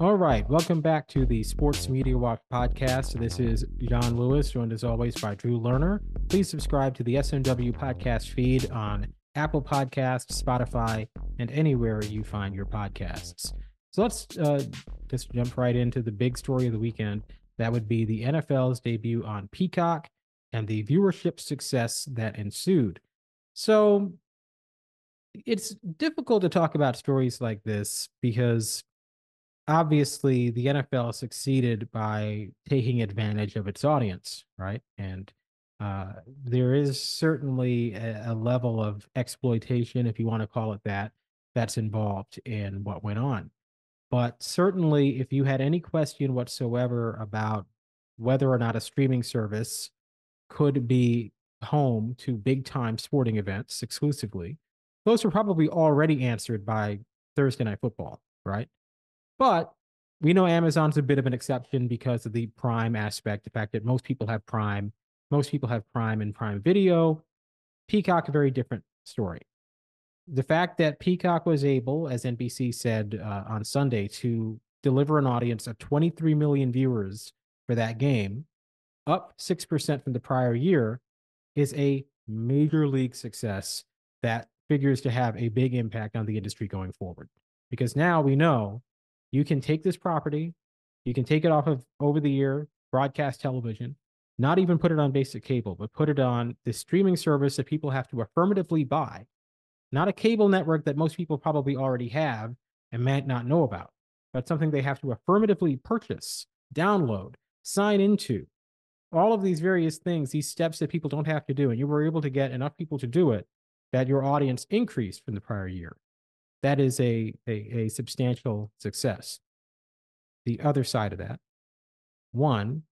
All right, welcome back to the Sports Media Watch podcast. This is Jon Lewis, joined as always by Drew Lerner. Please subscribe to the SMW podcast feed on Apple Podcasts, Spotify, and anywhere you find your podcasts. So let's uh, just jump right into the big story of the weekend. That would be the NFL's debut on Peacock and the viewership success that ensued. So it's difficult to talk about stories like this because obviously the NFL succeeded by taking advantage of its audience, right? And uh, there is certainly a, a, level of exploitation, if you want to call it that, that's involved in what went on. But certainly, if you had any question whatsoever about whether or not a streaming service could be home to big time sporting events exclusively, those were probably already answered by Thursday Night Football, right? But we know Amazon's a bit of an exception because of the Prime aspect, the fact that most people have Prime, most people have Prime and Prime Video. Peacock, a very different story. The fact that Peacock was able, as NBC said uh, on Sunday, to deliver an audience of 23 million viewers for that game, up 6% from the prior year, is a major league success that figures to have a big impact on the industry going forward. Because now we know you can take this property, you can take it off of over the year broadcast television, not even put it on basic cable, but put it on the streaming service that people have to affirmatively buy, not a cable network that most people probably already have and might not know about, but something they have to affirmatively purchase, download, sign into. All of these various things, these steps that people don't have to do, and you were able to get enough people to do it that your audience increased from the prior year that is a, a, a substantial success. The other side of that, one,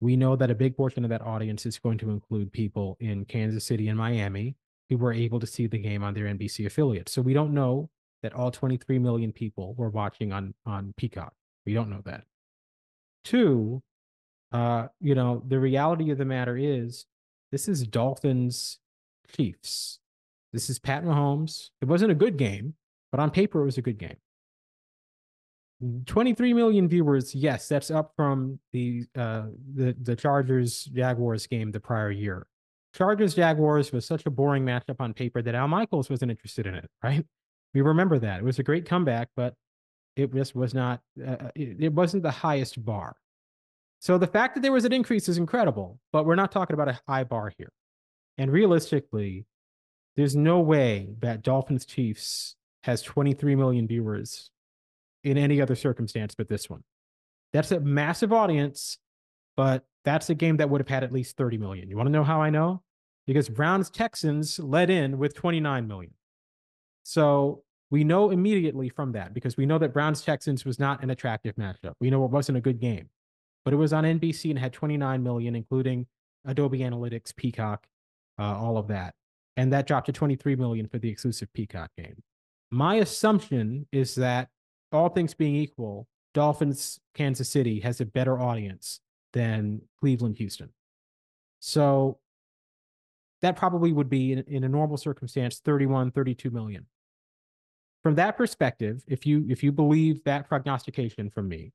we know that a big portion of that audience is going to include people in Kansas City and Miami who were able to see the game on their NBC affiliate. So we don't know that all 23 million people were watching on on Peacock. We don't know that. Two, uh, you know, the reality of the matter is this is Dolphins Chiefs. This is Pat Mahomes. It wasn't a good game, but on paper it was a good game. 23 million viewers, yes, that's up from the uh, the the Chargers Jaguars game the prior year. Chargers Jaguars was such a boring matchup on paper that Al Michaels wasn't interested in it, right? We remember that. It was a great comeback, but it just was not uh, it, it wasn't the highest bar. So the fact that there was an increase is incredible, but we're not talking about a high bar here. And realistically, there's no way that Dolphins Chiefs has 23 million viewers in any other circumstance but this one. That's a massive audience, but that's a game that would have had at least 30 million. You want to know how I know? Because Browns Texans led in with 29 million. So we know immediately from that because we know that Browns Texans was not an attractive matchup. We know it wasn't a good game, but it was on NBC and had 29 million, including Adobe Analytics, Peacock, uh, all of that. And that dropped to 23 million for the exclusive Peacock game. My assumption is that all things being equal, Dolphins Kansas City has a better audience than Cleveland Houston. So that probably would be in, in, a normal circumstance 31 32 million. From that perspective, if you if you believe that prognostication from me,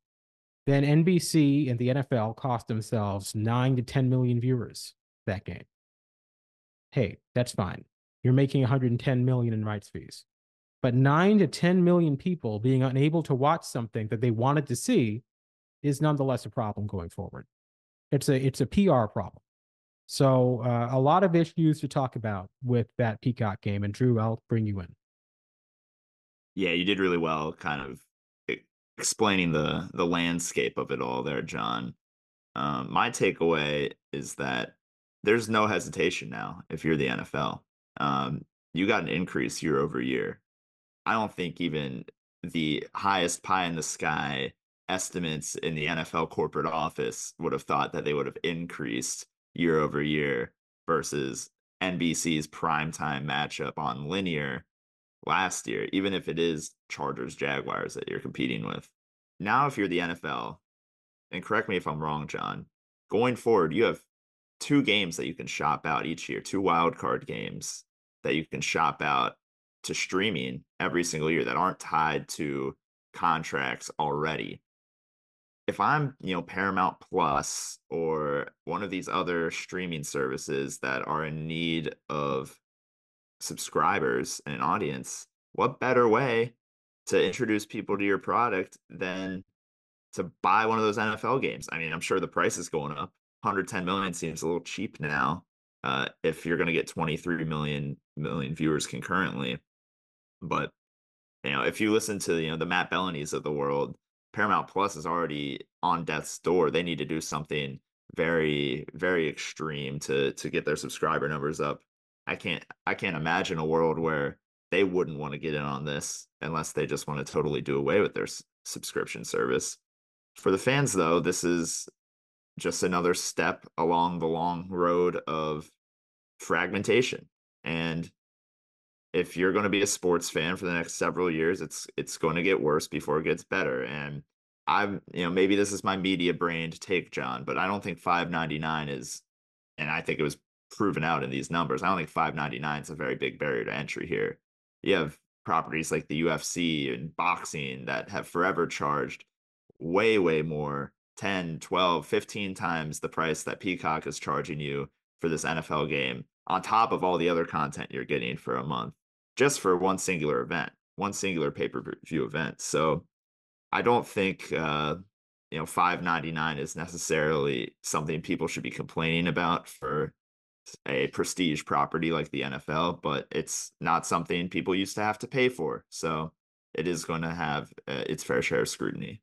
then NBC and the NFL cost themselves 9 to 10 million viewers that game. Hey, that's fine. You're making 110 million in rights fees. But nine to 10 million people being unable to watch something that they wanted to see is nonetheless a problem going forward. It's a it's a PR problem. So uh, a lot of issues to talk about with that Peacock game. And Drew, I'll bring you in. Yeah, you did really well, kind of explaining the the landscape of it all there, Jon. Um, my takeaway is that there's no hesitation now if you're the NFL. Um, you got an increase year over year. I don't think even the highest pie in the sky estimates in the NFL corporate office would have thought that they would have increased year over year versus NBC's primetime matchup on linear last year, even if it is Chargers Jaguars that you're competing with. Now, if you're the NFL, and correct me if I'm wrong, Jon, going forward, you have two games that you can shop out each year, two wild card games that you can shop out to streaming every single year that aren't tied to contracts already. if I'm, you know, Paramount Plus or one of these other streaming services that are in need of subscribers and an audience, what better way to introduce people to your product than to buy one of those NFL games? I mean, I'm sure the price is going up. 110 million seems a little cheap now. Uh, if you're going to get 23 million million viewers concurrently, but you know, if you listen to you know the Matt Bellonis of the world, Paramount Plus is already on death's door. They need to do something very very extreme to to get their subscriber numbers up. I can't I can't imagine a world where they wouldn't want to get in on this unless they just want to totally do away with their s- subscription service. For the fans though, this is just another step along the long road of fragmentation. And if you're going to be a sports fan for the next several years, it's it's going to get worse before it gets better. And I'm, you know, maybe this is my media brained take, Jon, but I don't think 599 is, and I think it was proven out in these numbers. I don't think 599 is a very big barrier to entry here. You have properties like the UFC and boxing that have forever charged way, way more 10, 12, 15 times the price that Peacock is charging you for this NFL game, on top of all the other content you're getting for a month, just for one singular event, one singular pay per view event. So I don't think uh, you know 5.99 is necessarily something people should be complaining about for a prestige property like the NFL, but it's not something people used to have to pay for. So it is going to have uh, its fair share of scrutiny.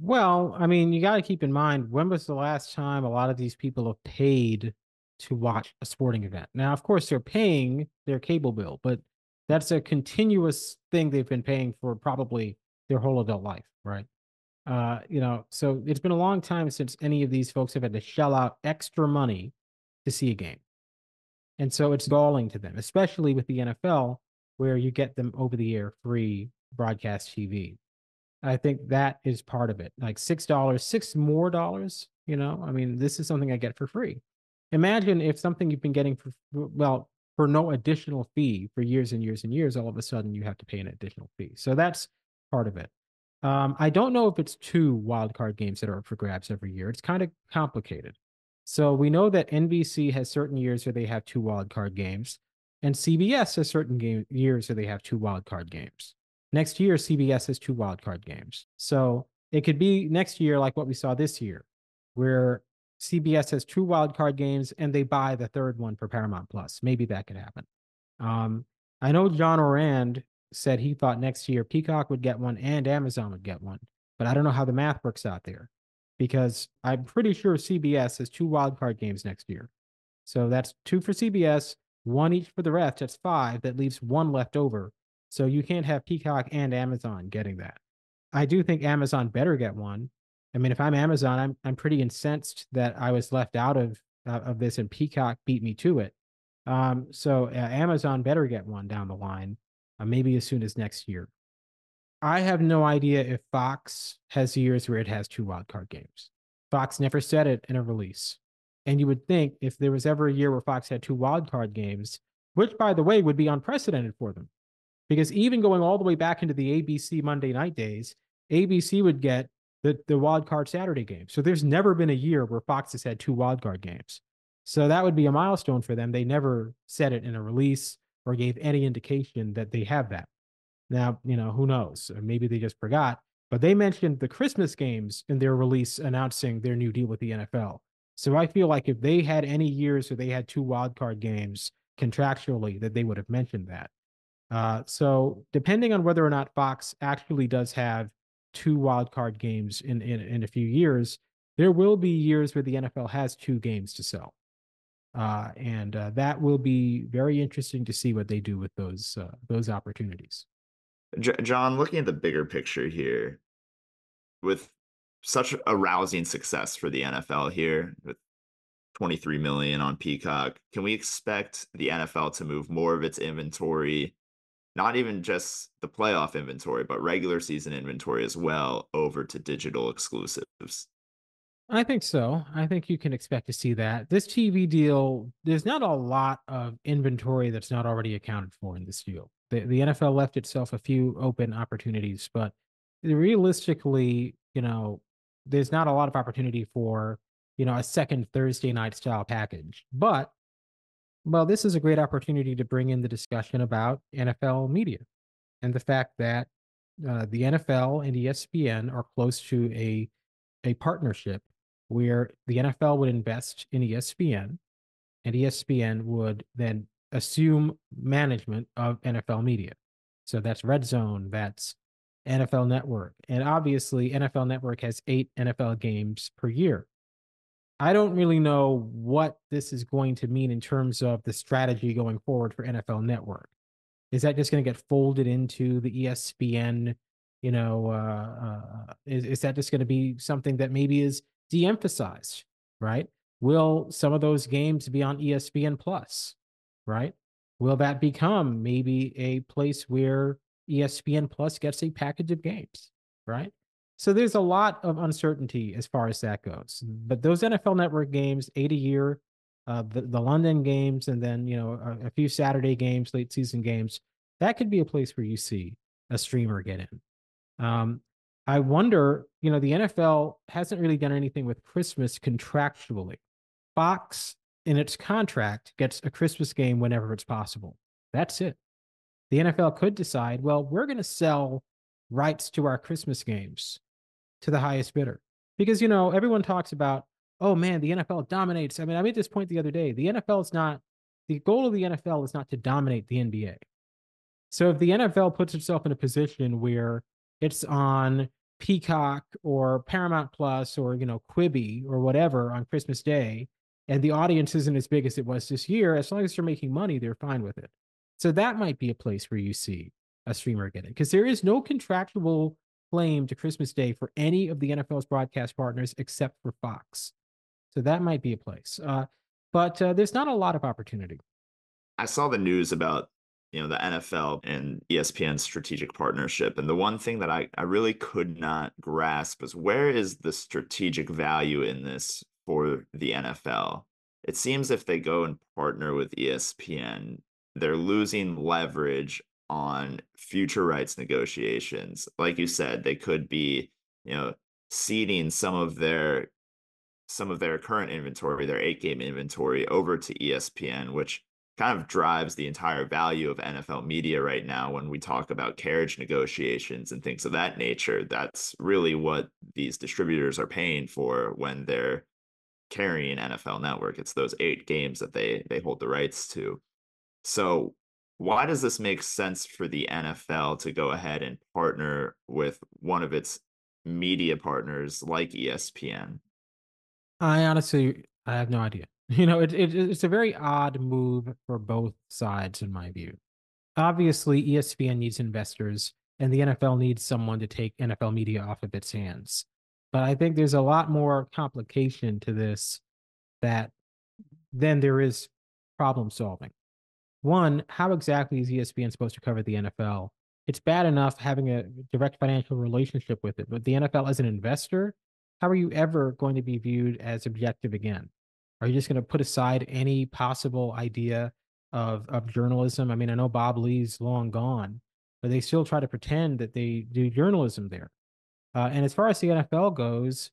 Well, I mean, you got to keep in mind when was the last time a lot of these people have paid to watch a sporting event? Now, of course, they're paying their cable bill, but that's a continuous thing they've been paying for probably their whole adult life, right? Uh, you know, so it's been a long time since any of these folks have had to shell out extra money to see a game. And so it's galling to them, especially with the NFL, where you get them over the air free broadcast TV. I think that is part of it. Like six dollars, six more dollars. You know, I mean, this is something I get for free. Imagine if something you've been getting for well for no additional fee for years and years and years, all of a sudden you have to pay an additional fee. So that's part of it. Um, I don't know if it's two wildcard games that are up for grabs every year. It's kind of complicated. So we know that NBC has certain years where they have two wildcard games, and CBS has certain game, years where they have two wildcard games. Next year, CBS has two wildcard games. So it could be next year like what we saw this year, where CBS has two wildcard games and they buy the third one for Paramount Plus. Maybe that could happen. Um, I know John Ourand said he thought next year Peacock would get one and Amazon would get one, but I don't know how the math works out there because I'm pretty sure CBS has two wildcard games next year. So that's two for CBS, one each for the rest. That's five. That leaves one left over so you can't have Peacock and Amazon getting that. I do think Amazon better get one. I mean, if I'm Amazon, I'm I'm pretty incensed that I was left out of uh, of this and Peacock beat me to it. Um, so uh, Amazon better get one down the line, uh, maybe as soon as next year. I have no idea if Fox has years where it has two wildcard games. Fox never said it in a release. And you would think if there was ever a year where Fox had two wildcard games, which by the way would be unprecedented for them, because even going all the way back into the ABC Monday night days, ABC would get the, the wild card Saturday game. So there's never been a year where Fox has had two wild card games. So that would be a milestone for them. They never said it in a release or gave any indication that they have that. Now, you know, who knows? Maybe they just forgot, but they mentioned the Christmas games in their release announcing their new deal with the NFL. So I feel like if they had any years where they had two wild card games contractually, that they would have mentioned that. Uh, so depending on whether or not Fox actually does have two wildcard games in, in in a few years, there will be years where the NFL has two games to sell, uh, and uh, that will be very interesting to see what they do with those uh, those opportunities. Jon, looking at the bigger picture here, with such a rousing success for the NFL here, with 23 million on Peacock, can we expect the NFL to move more of its inventory not even just the playoff inventory, but regular season inventory as well over to digital exclusives. I think so. I think you can expect to see that. This TV deal, there's not a lot of inventory that's not already accounted for in this deal. The, the NFL left itself a few open opportunities, but realistically, you know, there's not a lot of opportunity for you know a second Thursday night style package. But well, this is a great opportunity to bring in the discussion about NFL media and the fact that uh, the NFL and ESPN are close to a a partnership where the NFL would invest in ESPN and ESPN would then assume management of NFL media. So that's Red Zone, that's NFL Network. And obviously, NFL Network has eight NFL games per year. I don't really know what this is going to mean in terms of the strategy going forward for NFL Network. Is that just going to get folded into the ESPN? You know, uh, uh, is, is that just going to be something that maybe is de emphasized, right? Will some of those games be on ESPN Plus, right? Will that become maybe a place where ESPN Plus gets a package of games, right? So there's a lot of uncertainty as far as that goes. But those NFL Network games, eight a year, uh, the, the London games, and then you know a, a, few Saturday games, late season games, that could be a place where you see a streamer get in. Um, I wonder, you know, the NFL hasn't really done anything with Christmas contractually. Fox, in its contract, gets a Christmas game whenever it's possible. That's it the NFL could decide, well, we're going to sell rights to our Christmas games to the highest bidder. Because, you know, everyone talks about, oh man, the NFL dominates. I mean, I made this point the other day. The NFL is not, the goal of the NFL is not to dominate the NBA. So if the NFL puts itself in a position where it's on Peacock or Paramount Plus or, you know, Quibi or whatever on Christmas Day, and the audience isn't as big as it was this year, as long as they're making money, they're fine with it. So that might be a place where you see a streamer get it because there is no contractual claim to Christmas Day for any of the NFL's broadcast partners except for Fox. So that might be a place. Uh, but uh, there's not a lot of opportunity. I saw the news about you know the NFL and ESPN strategic partnership, and the one thing that I, I really could not grasp is where is the strategic value in this for the NFL? It seems if they go and partner with ESPN, they're losing leverage on future rights negotiations. Like you said, they could be, you know, ceding some of their some of their current inventory, their eight game inventory over to ESPN, which kind of drives the entire value of NFL media right now when we talk about carriage negotiations and things of that nature. That's really what these distributors are paying for when they're carrying NFL network. It's those eight games that they they hold the rights to. So, why does this make sense for the NFL to go ahead and partner with one of its media partners like ESPN? I honestly, I have no idea. You know, it, it it's a very odd move for both sides, in my view. Obviously, ESPN needs investors, and the NFL needs someone to take NFL media off of its hands. But I think there's a lot more complication to this that than there is problem solving. One, how exactly is ESPN supposed to cover the NFL? It's bad enough having a direct financial relationship with it, but the NFL as an investor, how are you ever going to be viewed as objective again? Are you just going to put aside any possible idea of of journalism? I mean, I know Bob Ley's long gone, but they still try to pretend that they do journalism there. Uh, and as far as the NFL goes,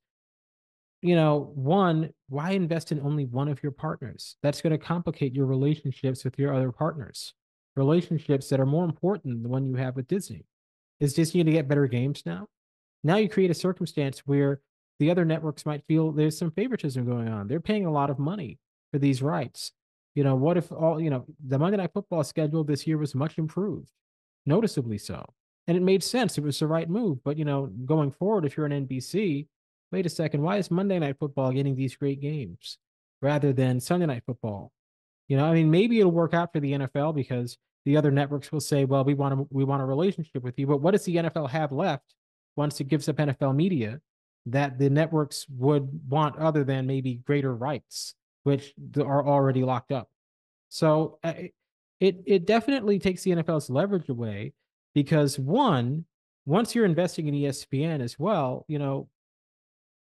you know, one, why invest in only one of your partners? That's going to complicate your relationships with your other partners, relationships that are more important than the one you have with Disney. Is Disney going to get better games now? Now you create a circumstance where the other networks might feel there's some favoritism going on. They're paying a lot of money for these rights. You know, what if all, you know, the Monday Night Football schedule this year was much improved, noticeably so. And it made sense. It was the right move. But, you know, going forward, if you're an NBC, wait a second, why is Monday Night Football getting these great games rather than Sunday Night Football? You know, I mean, maybe it'll work out for the NFL because the other networks will say, well, we want a, we want a relationship with you. But what does the NFL have left once it gives up NFL media that the networks would want other than maybe greater rights, which are already locked up? So it it definitely takes the NFL's leverage away because one, once you're investing in ESPN as well, you know,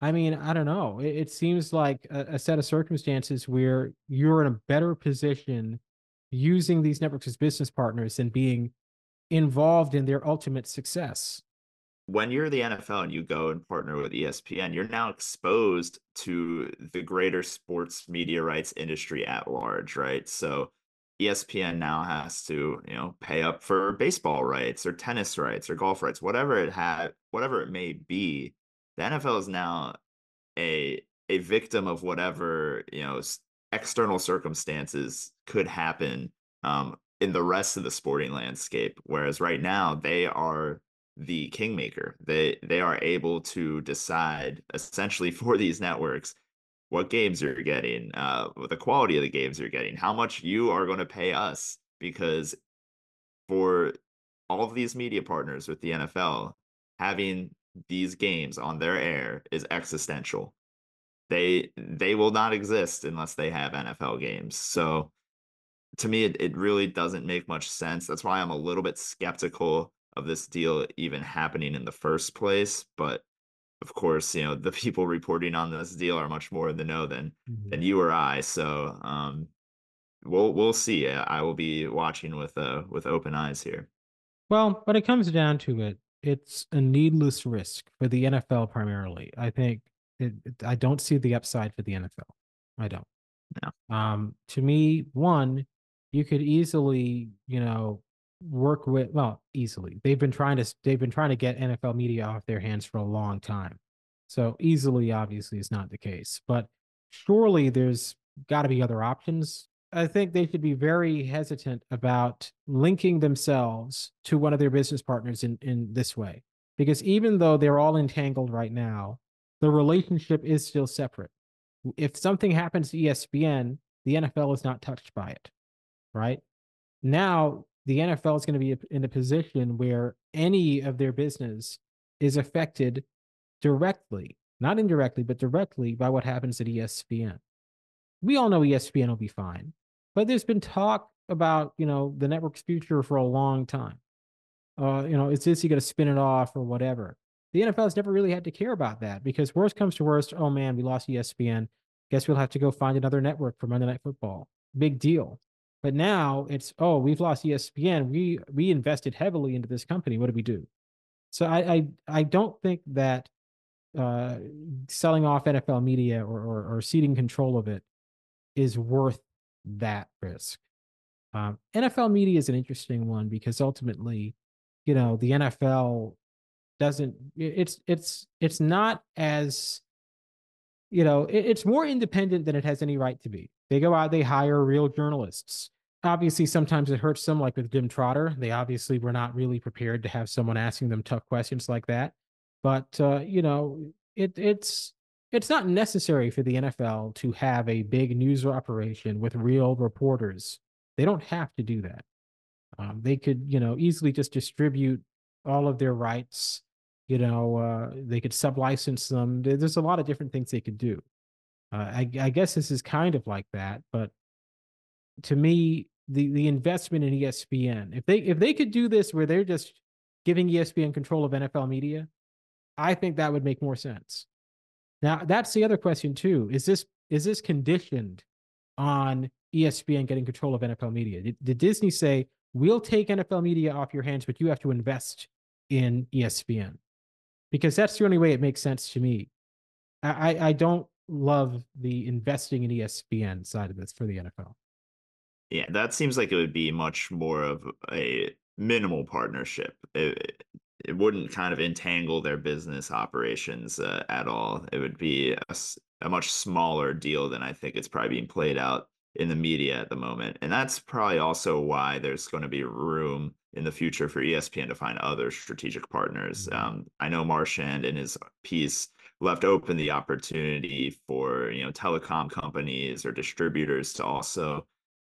I mean, I don't know. It, it seems like a, a, set of circumstances where you're in a better position using these networks as business partners and being involved in their ultimate success. when you're the NFL and you go and partner with ESPN, you're now exposed to the greater sports media rights industry at large, right? So ESPN now has to, you know, pay up for baseball rights or tennis rights or golf rights, whatever it had, whatever it may be. The NFL is now a a victim of whatever you know external circumstances could happen um, in the rest of the sporting landscape. Whereas right now they are the kingmaker. They they are able to decide essentially for these networks what games you're getting, uh, the quality of the games you're getting, how much you are going to pay us, because for all of these media partners with the NFL, having these games on their air is existential. They they will not exist unless they have NFL games. So to me, it, it really doesn't make much sense. That's why I'm a little bit skeptical of this deal even happening in the first place. But of course, you know, the people reporting on this deal are much more in the know than mm-hmm. than you or I. So um, we'll we'll see. I will be watching with uh with open eyes here. Well, when it comes down to it, it's a needless risk for the NFL primarily. I think it, it, I don't see the upside for the NFL. I don't. No. Um, to me, one, you could easily, you know, work with well easily they've been trying to they've been trying to get nfl media off their hands for a long time so easily obviously is not the case but surely there's got to be other options i think they should be very hesitant about linking themselves to one of their business partners in in this way. Because even though they're all entangled right now the relationship is still separate. If something happens to espn the nfl is not touched by it right? Now the NFL is going to be in a position where any of their business is affected directly, not indirectly, but directly by what happens at ESPN. We all know ESPN will be fine, but there's been talk about you know the network's future for a long time. Uh, you know, is Disney going to spin it off or whatever? The NFL has never really had to care about that because worst comes to worst, oh man, we lost ESPN. Guess we'll have to go find another network for Monday Night Football. Big deal. But now it's oh we've lost ESPN. We we invested heavily into this company. What do we do? So I I, I don't think that uh, selling off NFL media or, or, or ceding control of it is worth that risk. Um, NFL media is an interesting one because ultimately, you know, the NFL doesn't. It's it's it's not as you know it, it's more independent than it has any right to be. They go out, they hire real journalists obviously sometimes it hurts them like with jim trotter they obviously were not really prepared to have someone asking them tough questions like that but uh, you know it, it's it's not necessary for the nfl to have a big news operation with real reporters they don't have to do that um, they could you know easily just distribute all of their rights you know uh, they could sublicense them there's a lot of different things they could do uh, I, I guess this is kind of like that but to me the the investment in ESPN. If they if they could do this where they're just giving ESPN control of NFL media, I think that would make more sense. Now, that's the other question too. Is this is this conditioned on ESPN getting control of NFL media? Did, did Disney say, "We'll take NFL media off your hands, but you have to invest in ESPN"? Because that's the only way it makes sense to me. I, I don't love the investing in ESPN side of this for the NFL. Yeah, that seems like it would be much more of a minimal partnership. It, it wouldn't kind of entangle their business operations uh, at all. It would be a, a much smaller deal than I think it's probably being played out in the media at the moment. And that's probably also why there's going to be room in the future for ESPN to find other strategic partners. Mm-hmm. Um, I know Marchand in his piece left open the opportunity for you know telecom companies or distributors to also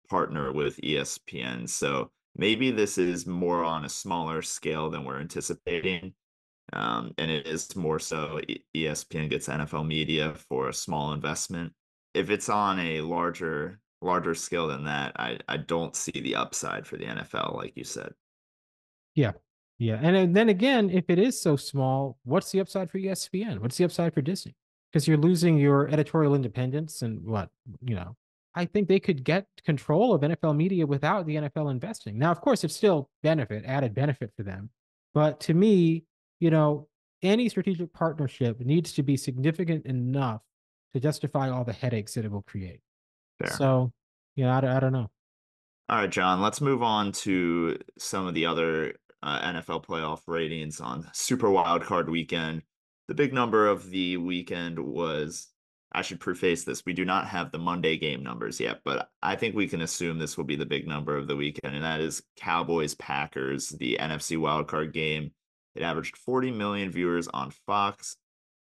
partner with ESPN. So maybe this is more on a smaller scale than we're anticipating. Um, and it is more so ESPN gets NFL media for a small investment. If it's on a larger larger scale than that, I, I don't see the upside for the NFL, like you said. Yeah. Yeah. And then again, if it is so small, what's the upside for ESPN? What's the upside for Disney? Because you're losing your editorial independence and what, you know, I think they could get control of NFL media without the NFL investing. Now, of course, it's still benefit, added benefit for them. But to me, you know, any strategic partnership needs to be significant enough to justify all the headaches that it will create. Fair. So, yeah, I, I don't know. All right, Jon, let's move on to some of the other uh, NFL playoff ratings on Super Wildcard weekend. The big number of the weekend was I should preface this. We do not have the Monday game numbers yet, but I think we can assume this will be the big number of the weekend, and that is Cowboys Packers, the NFC wildcard game. It averaged 40 million viewers on Fox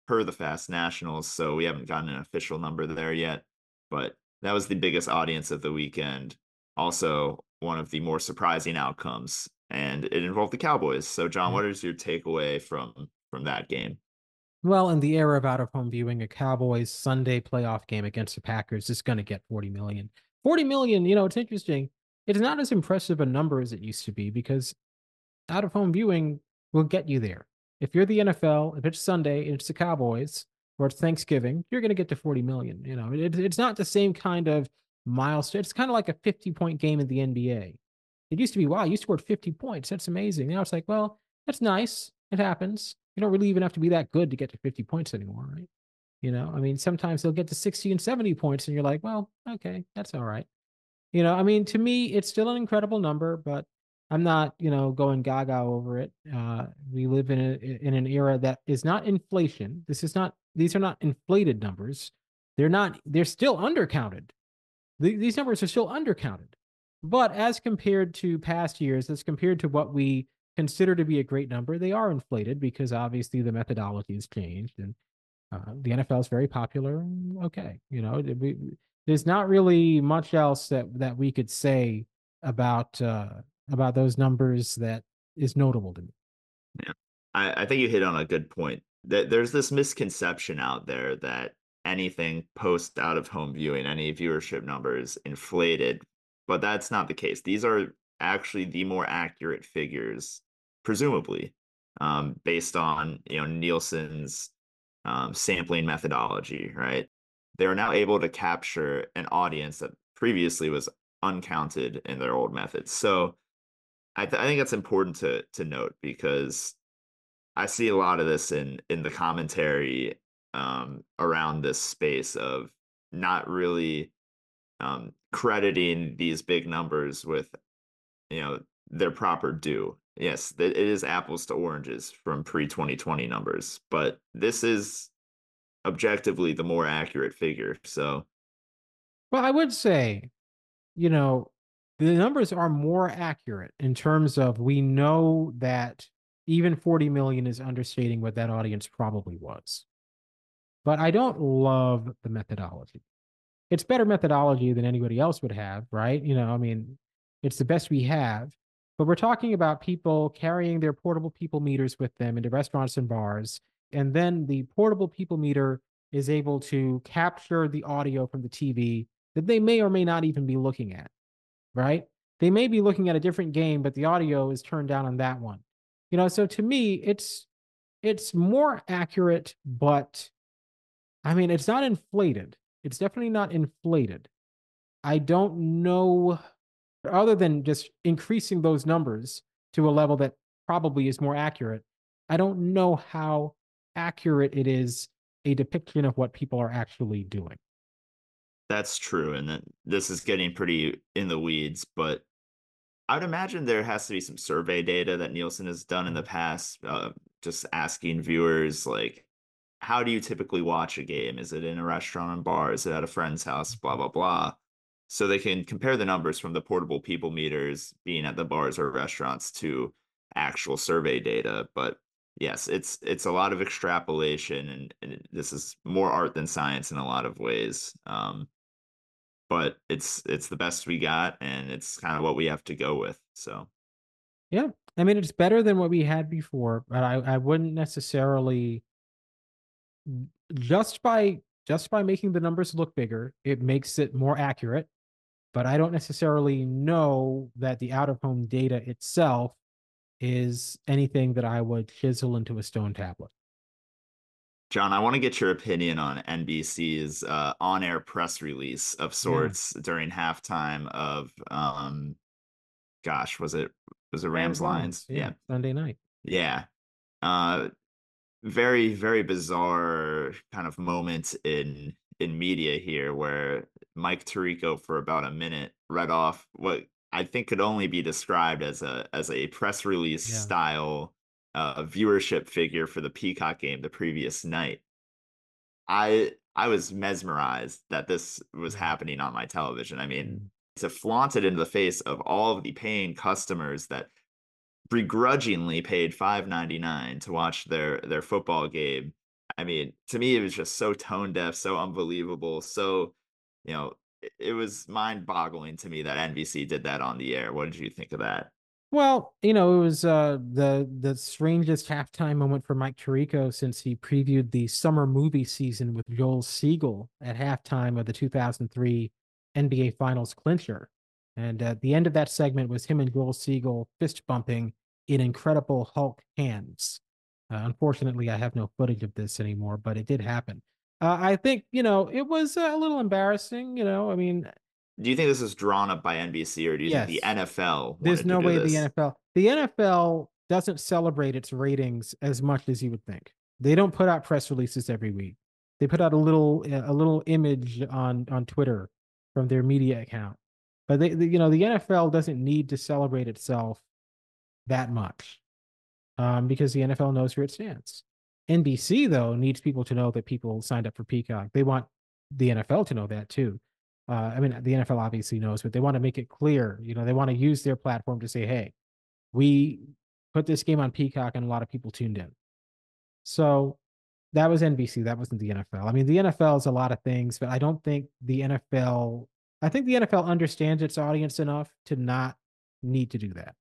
per the Fast Nationals, so we haven't gotten an official number there yet, but that was the biggest audience of the weekend. Also, one of the more surprising outcomes, and it involved the Cowboys. So, Jon, mm-hmm. what is your takeaway from from that game? Well, in the era of out of home viewing, a Cowboys Sunday playoff game against the Packers is going to get 40 million. 40 million, you know, it's interesting. It's not as impressive a number as it used to be because out of home viewing will get you there. If you're the NFL, if it's Sunday and it's the Cowboys or it's Thanksgiving, you're going to get to 40 million. You know, it, it's not the same kind of milestone. It's kind of like a 50 point game in the NBA. It used to be, wow, you scored 50 points. That's amazing. Now it's like, well, that's nice. It happens you don't really even have to be that good to get to 50 points anymore, right? You know, I mean, sometimes they'll get to 60 and 70 points, and you're like, well, okay, that's all right. You know, I mean, to me, it's still an incredible number, but I'm not, you know, going gaga over it. Uh, we live in a in an era that is not inflation. This is not; these are not inflated numbers. They're not. They're still undercounted. The, these numbers are still undercounted. But as compared to past years, as compared to what we consider to be a great number, they are inflated because obviously the methodology has changed and uh, the NFL is very popular. Okay, you know, we, there's not really much else that that we could say about uh, about those numbers that is notable to me. Yeah, I, I think you hit on a good point. That there's this misconception out there that anything post out of home viewing, any viewership numbers inflated, but that's not the case. These are actually the more accurate figures presumably, um, based on you know Nielsen's um, sampling methodology, right? They are now able to capture an audience that previously was uncounted in their old methods. So I, th- I think that's important to to note because I see a lot of this in in the commentary um, around this space of not really um, crediting these big numbers with you know their proper due Yes, it is apples to oranges from pre 2020 numbers, but this is objectively the more accurate figure. So, well, I would say, you know, the numbers are more accurate in terms of we know that even 40 million is understating what that audience probably was. But I don't love the methodology. It's better methodology than anybody else would have, right? You know, I mean, it's the best we have. But we're talking about people carrying their portable people meters with them into restaurants and bars. And then the portable people meter is able to capture the audio from the TV that they may or may not even be looking at, right? They may be looking at a different game, but the audio is turned down on that one. You know, so to me, it's it's more accurate, but I mean, it's not inflated. It's definitely not inflated. I don't know other than just increasing those numbers to a level that probably is more accurate, I don't know how accurate it is a depiction of what people are actually doing. That's true. And this is getting pretty in the weeds, but I would imagine there has to be some survey data that Nielsen has done in the past, uh, just asking viewers, like, how do you typically watch a game? Is it in a restaurant and bar? Is it at a friend's house? Blah, blah, blah so they can compare the numbers from the portable people meters being at the bars or restaurants to actual survey data. But yes it's it's a lot of extrapolation and, and this is more art than science in a lot of ways um, but it's it's the best we got and it's kind of what we have to go with so. Yeah i mean it's better than what we had before but i i wouldn't necessarily just by just by making the numbers look bigger it makes it more accurate but I don't necessarily know that the out of home data itself is anything that I would chisel into a stone tablet. Jon, I want to get your opinion on NBC's uh, on-air press release of sorts yeah. during halftime of, um, gosh, was it was it Rams Lions? Yeah, Sunday night. Yeah, uh, very very bizarre kind of moment in in media here where Mike Tirico for about a minute read off what I think could only be described as a as a press release Yeah. style uh, viewership figure for the Peacock game the previous night. I I was mesmerized that this was happening on my television. I mean, Mm. to flaunt it into the face of all of the paying customers that begrudgingly paid five ninety nine to watch their their football game. I mean, to me, it was just so tone deaf, so unbelievable, so you know, it, was mind boggling to me that NBC did that on the air. What did you think of that? Well, you know, it was uh, the the strangest halftime moment for Mike Tirico since he previewed the summer movie season with Joel Siegel at halftime of the 2003 NBA Finals clincher. And at the end of that segment was him and Joel Siegel fist bumping in Incredible Hulk hands. Uh, unfortunately, I have no footage of this anymore, but it did happen. Uh, I think you know it was a little embarrassing. You know, I mean, Do you think this is drawn up by NBC or do you think the NFL? There's no way this? the NFL the NFL doesn't celebrate its ratings as much as you would think. They don't put out press releases every week. They put out a little a little image on on Twitter from their media account. But they, they- you know the NFL doesn't need to celebrate itself that much um, because the NFL knows where it stands. NBC though needs people to know that people signed up for Peacock. They want the NFL to know that too. Uh, I mean, the NFL obviously knows, but they want to make it clear. You know, they want to use their platform to say, "Hey, we put this game on Peacock, and a lot of people tuned in." So that was NBC. That wasn't the NFL. I mean, the NFL is a lot of things, but I don't think the NFL. I think the NFL understands its audience enough to not need to do that.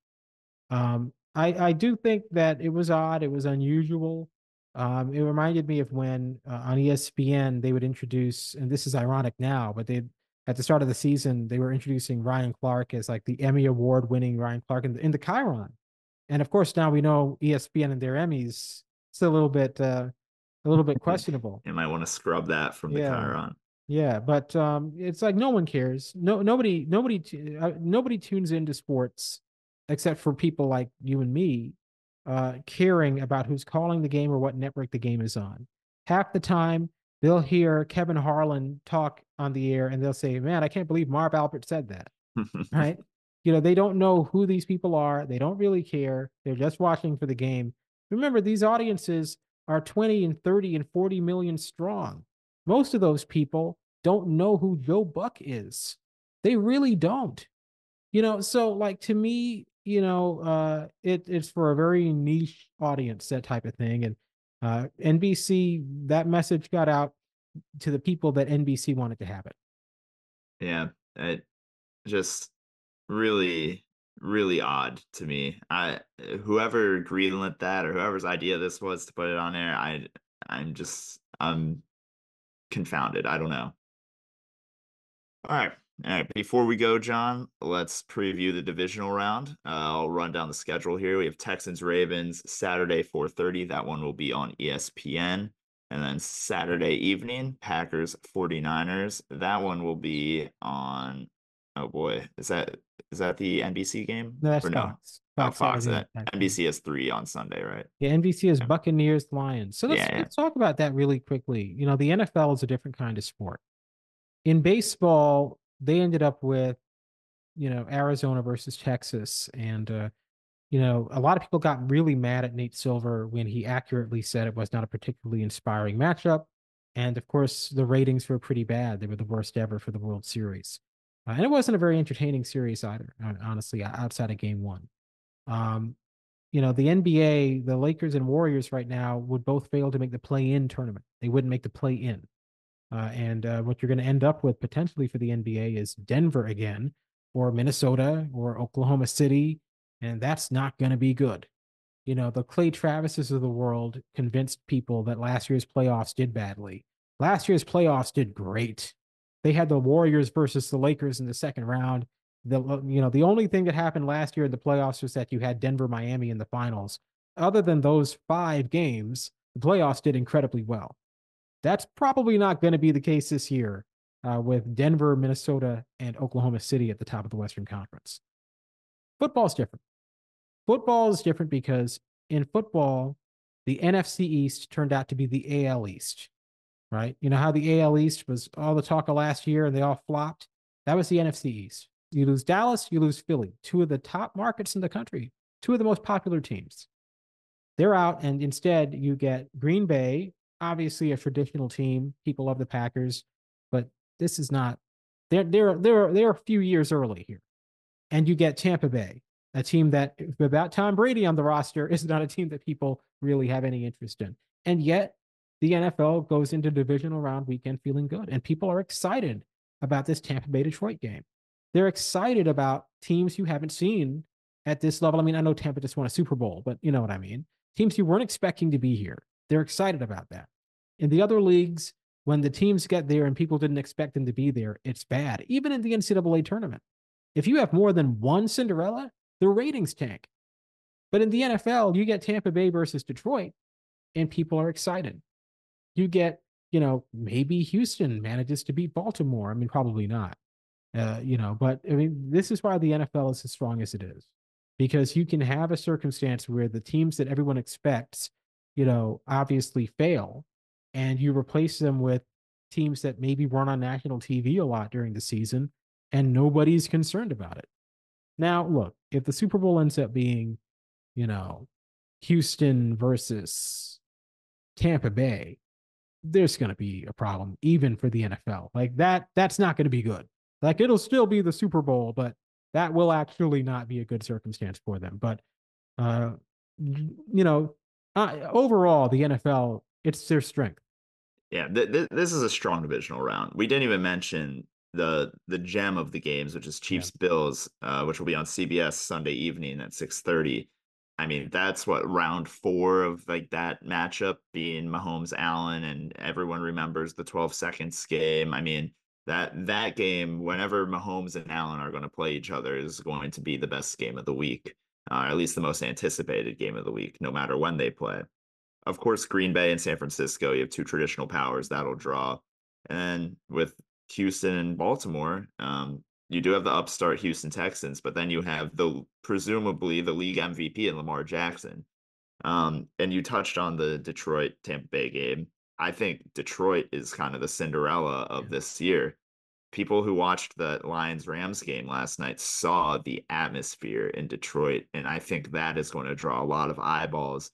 Um, I I do think that it was odd. It was unusual. Um, it reminded me of when uh, on ESPN they would introduce, and this is ironic now, but they at the start of the season they were introducing Ryan Clark as like the Emmy award winning Ryan Clark in the, in the Chiron, and of course now we know ESPN and their Emmys. It's a little bit uh, a little bit questionable. You might want to scrub that from the Yeah. Chiron. Yeah, but um, it's like no one cares. No, nobody, nobody, uh, nobody tunes into sports except for people like you and me, uh, caring about who's calling the game or what network the game is on. Half the time, they'll hear Kevin Harlan talk on the air, and they'll say, "Man, I can't believe Marv Albert said that." Right? You know, they don't know who these people are. They don't really care. They're just watching for the game. Remember, these audiences are 20 and 30 and 40 million strong. Most of those people don't know who Joe Buck is. They really don't. You know, so like to me, you know, uh it it's for a very niche audience, that type of thing. And uh NBC, that message got out to the people that NBC wanted to have it. Yeah, it just really, really odd to me. I whoever greenlit that or whoever's idea this was to put it on air, I I'm just I'm confounded. I don't know. All right. All right. Before we go, Jon, let's preview the divisional round. Uh, I'll run down the schedule here. We have Texans Ravens Saturday 4:30. That one will be on ESPN. And then Saturday evening, Packers 49ers. That one will be on oh boy, is that is that the NBC game? No, that's or no? Fox. Oh, Fox. Saturday That. NBC has three on Sunday, right? Yeah, NBC is Yeah. Buccaneers Lions. So let's, Yeah, yeah. let's talk about that really quickly. You know, the NFL is a different kind of sport. In baseball, they ended up with, you know, Arizona versus Texas. And, uh, you know, a lot of people got really mad at Nate Silver when he accurately said it was not a particularly inspiring matchup. And of course, the ratings were pretty bad. They were the worst ever for the World Series. Uh, and it wasn't a very entertaining series either, honestly, outside of game one. Um, you know, the NBA, the Lakers and Warriors right now would both fail to make the play in tournament. They wouldn't make the play in. Uh, and uh, what you're going to end up with potentially for the NBA is Denver again, or Minnesota, or Oklahoma City. And that's not going to be good. You know, the Clay Travises of the world convinced people that last year's playoffs did badly. Last year's playoffs did great. They had the Warriors versus the Lakers in the second round the you know the only thing that happened last year in the playoffs was that you had Denver Miami in the finals. Other than those five games, the playoffs did incredibly well. That's probably not going to be the case this year uh, with Denver, Minnesota, and Oklahoma City at the top of the Western Conference. Football's different. Football is different because in football, the NFC East turned out to be the AL East, right? You know how the AL East was all the talk of last year and they all flopped? That was the NFC East. You lose Dallas, you lose Philly, two of the top markets in the country, two of the most popular teams. They're out, and instead you get Green Bay, obviously a traditional team. People love the Packers, but this is not. They're they're they're they're a few years early here, and you get Tampa Bay, a team that without Tom Brady on the roster is not a team that people really have any interest in, and yet the NFL goes into divisional round weekend feeling good, and people are excited about this Tampa Bay Detroit game. They're excited about teams you haven't seen at this level. I mean, I know Tampa just won a Super Bowl, but you know what I mean. Teams you weren't expecting to be here. They're excited about that. In the other leagues, when the teams get there and people didn't expect them to be there, it's bad. Even in the NCAA tournament, if you have more than one Cinderella, the ratings tank. But in the NFL, you get Tampa Bay versus Detroit, and people are excited. You get, you know, maybe Houston manages to beat Baltimore. I mean, probably not. Uh, you know, but I mean, this is why the NFL is as strong as it is, because you can have a circumstance where the teams that everyone expects, you know, obviously fail, and you replace them with teams that maybe run on national TV a lot during the season, and nobody's concerned about it. Now, look, if the Super Bowl ends up being, you know, Houston versus Tampa Bay, there's going to be a problem even for the NFL. Like that, that's not going to be good. Like it'll still be the Super Bowl, but that will actually not be a good circumstance for them. But uh, you know, uh, overall, the NFL it's their strength. Yeah, th- th- this is a strong divisional round. We didn't even mention the the gem of the games, which is Chiefs yeah. Bills, uh, which will be on CBS Sunday evening at six thirty. I mean, that's what round four of like that matchup being Mahomes Allen, and everyone remembers the 12 seconds game. I mean, that that game, whenever Mahomes and Allen are going to play each other, is going to be the best game of the week, uh, at least the most anticipated game of the week, no matter when they play. Of course, Green Bay and San Francisco, you have two traditional powers that'll draw, and then with Houston and Baltimore, um, you do have the upstart Houston Texans, but then you have the presumably the league MVP in Lamar Jackson. Um, and you touched on the Detroit Tampa Bay game. I think Detroit is kind of the Cinderella of this year. People who watched the Lions Rams game last night saw the atmosphere in Detroit, and I think that is going to draw a lot of eyeballs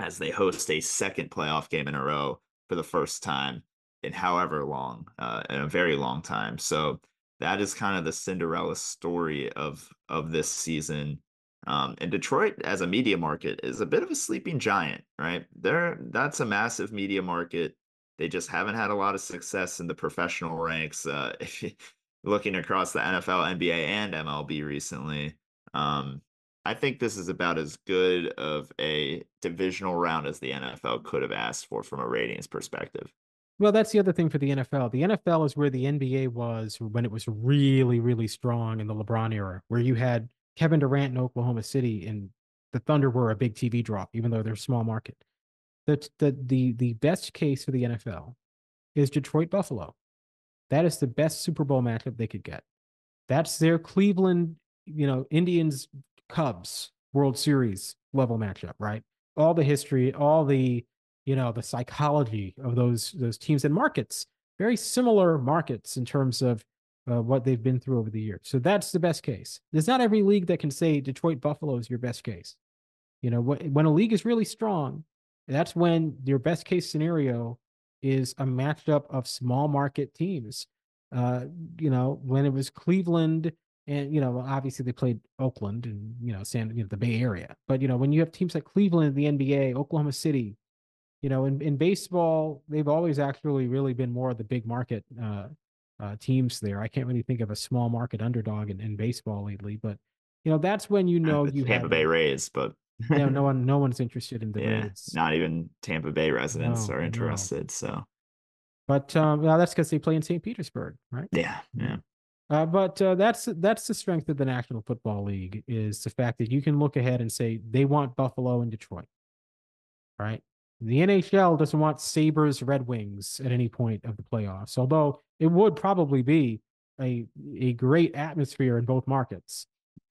as they host a second playoff game in a row for the first time in however long, uh, in a very long time. So that is kind of the Cinderella story of of this season. Um, and Detroit as a media market is a bit of a sleeping giant, right? There, that's a massive media market. They just haven't had a lot of success in the professional ranks. Uh, if you, looking across the NFL, NBA, and MLB recently, um, I think this is about as good of a divisional round as the NFL could have asked for from a ratings perspective. Well, that's the other thing for the NFL. The NFL is where the NBA was when it was really, really strong in the LeBron era, where you had Kevin Durant in Oklahoma City and the Thunder were a big TV draw, even though they're a small market. The, the, the, the best case for the NFL is Detroit Buffalo. That is the best Super Bowl matchup they could get. That's their Cleveland, you know, Indians Cubs World Series level matchup, right? All the history, all the you know the psychology of those those teams and markets very similar markets in terms of uh, what they've been through over the years so that's the best case there's not every league that can say detroit buffalo is your best case you know when a league is really strong that's when your best case scenario is a matchup of small market teams uh, you know when it was cleveland and you know obviously they played oakland and you know san you know the bay area but you know when you have teams like cleveland the nba oklahoma city you know, in, in baseball, they've always actually really been more of the big market uh, uh, teams there. I can't really think of a small market underdog in, in baseball lately, but you know, that's when you know you Tampa have, Bay Rays, but know, no one, no one's interested in the yeah. Not even Tampa Bay residents no, are interested. No. So, but um, well, that's because they play in St. Petersburg, right? Yeah, yeah. Uh, but uh, that's that's the strength of the National Football League is the fact that you can look ahead and say they want Buffalo and Detroit, right? The NHL doesn't want Sabres Red Wings at any point of the playoffs, although it would probably be a, a great atmosphere in both markets.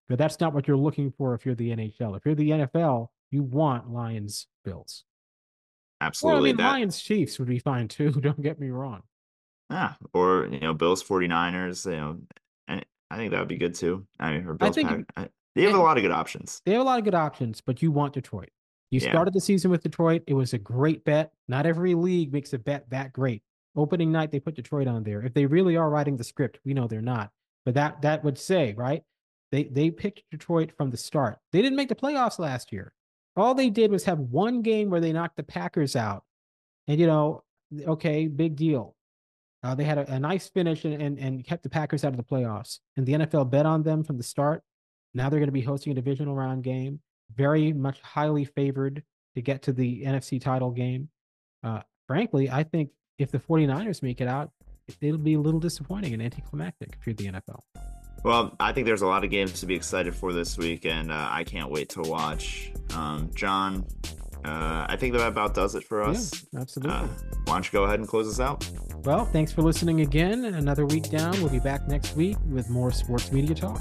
But that's not what you're looking for if you're the NHL. If you're the NFL, you want Lions Bills. absolutely. Well, I mean, that, Lions Chiefs would be fine too. Don't get me wrong. yeah, or you know, Bills 49ers. You know, and I think that would be good too. I mean, or Bills. think- Pack- I- they have a lot of good options. They have a lot of good options, but you want Detroit. You Yeah. started the season with Detroit. It was a great bet. Not every league makes a bet that great. Opening night, they put Detroit on there. If they really are writing the script, we know they're not. But that that would say, right? They they picked Detroit from the start. They didn't make the playoffs last year. All they did was have one game where they knocked the Packers out. And you know, okay, big deal. Uh, they had a, a nice finish and, and and kept the Packers out of the playoffs. And the NFL bet on them from the start. Now they're going to be hosting a divisional round game, very much highly favored to get to the NFC title game. Uh, frankly, I think if the 49ers make it out, it'll be a little disappointing and anticlimactic if you're the NFL. Well, I think there's a lot of games to be excited for this week, and uh, I can't wait to watch. Um, Jon, uh, I think that about does it for us. Yeah, absolutely. Uh, why don't you go ahead and close us out? well, thanks for listening again. Another week down. We'll be back next week with more sports media talk.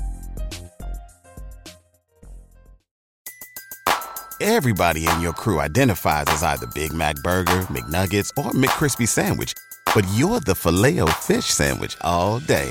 Everybody in your crew identifies as either Big Mac Burger, McNuggets, or McCrispy Sandwich. But you're the filet fish Sandwich all day.